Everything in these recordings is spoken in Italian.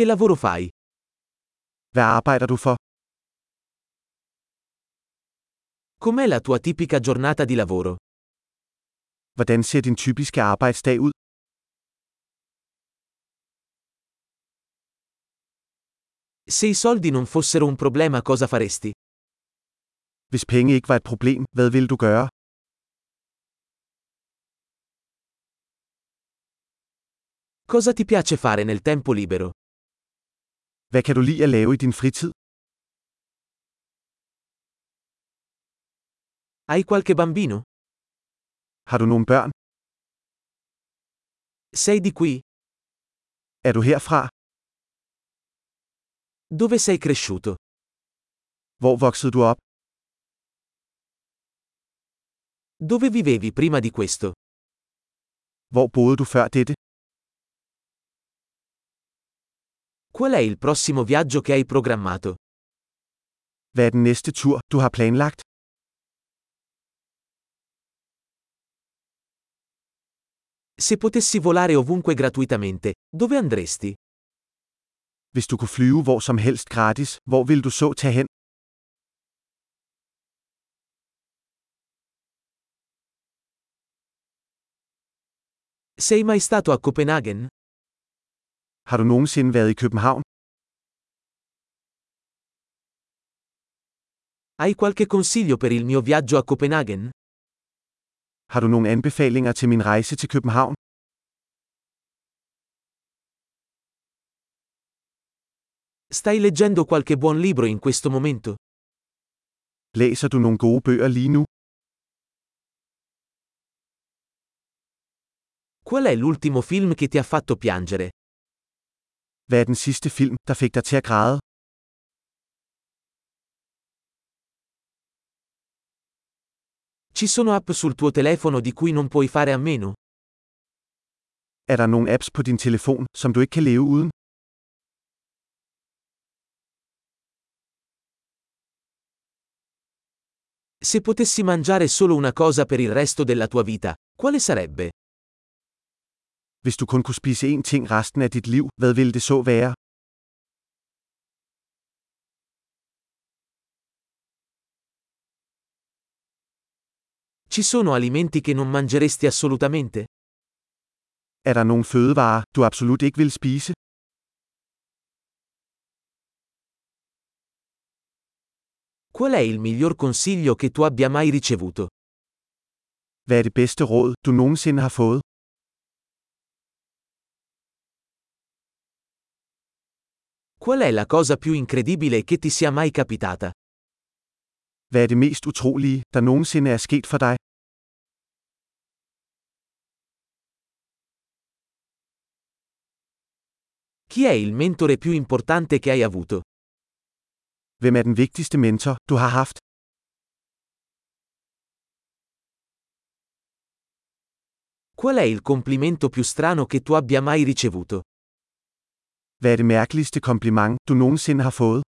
Che lavoro fai? Hvad arbejder du for? Com'è la tua tipica giornata di lavoro? Hvordan ser din typiske arbejdsdag ud? Se i soldi non fossero un problema cosa faresti? Hvis penge ikke var et problem, hvad ville du gøre? Cosa ti piace fare nel tempo libero? Hvad kan du lide at lave i din fritid? Hai qualche bambino? Har du nogle børn? Sei di qui? Er du herfra? Dove sei cresciuto? Hvor voksede du op? Dove vivevi prima di questo? Hvor boede du før dette? Qual è il prossimo viaggio che hai programmato? Hvad er den næste tur, du har planlagt? Se potessi volare ovunque gratuitamente, dove andresti? Hvis du kunne flyve hvor som helst gratis, hvor vil du så tage hen? Sei mai stato a Copenaghen? Har du nogensinde været i København? Hai qualche consiglio per il mio viaggio a Copenaghen? Har du nogle anbefalinger til min rejse til København? Stai leggendo qualche buon libro in questo momento? Læser du nogle gode bøger lige nu? Qual è l'ultimo film che ti ha fatto piangere? Hvad er den sidste film, der fik dig til at græde? Ci sono app sul tuo telefono di cui non puoi fare a meno? Er der nogle apps på din telefon, som du ikke kan leve uden? Se potessi mangiare solo una cosa per il resto della tua vita, quale sarebbe? Hvis du kun kunne spise én ting resten af dit liv, hvad ville det så være? Ci sono alimenti che non mangeresti assolutamente? Er der nogle fødevarer, du absolut ikke vil spise? Qual è il miglior consiglio che tu abbia mai ricevuto? Hvad er det bedste råd, du nogensinde har fået? Qual è la cosa più incredibile che ti sia mai capitata? Hvad er det mest utrolige, der nogensinde er sket for dig? Chi è il mentore più importante che hai avuto? Hvem er den vigtigste mentor, du har haft? Qual è il complimento più strano che tu abbia mai ricevuto? Hvad er det mærkeligste kompliment, du nogensinde har fået?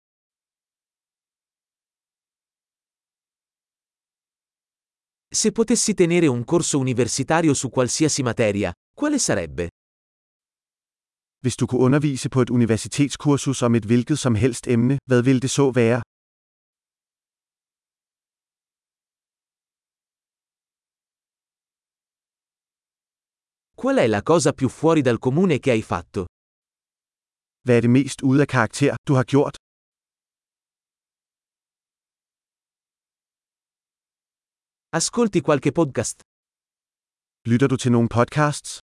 Se potessi tenere un corso universitario su qualsiasi materia, quale sarebbe? Hvis du kunne undervise på et universitetskursus om et hvilket som helst emne, hvad ville det så være? Qual è la cosa più fuori dal comune che hai fatto? Hvad er det mest ude af karakter, du har gjort? Ascolti qualche podcast? Lytter du til nogle podcasts?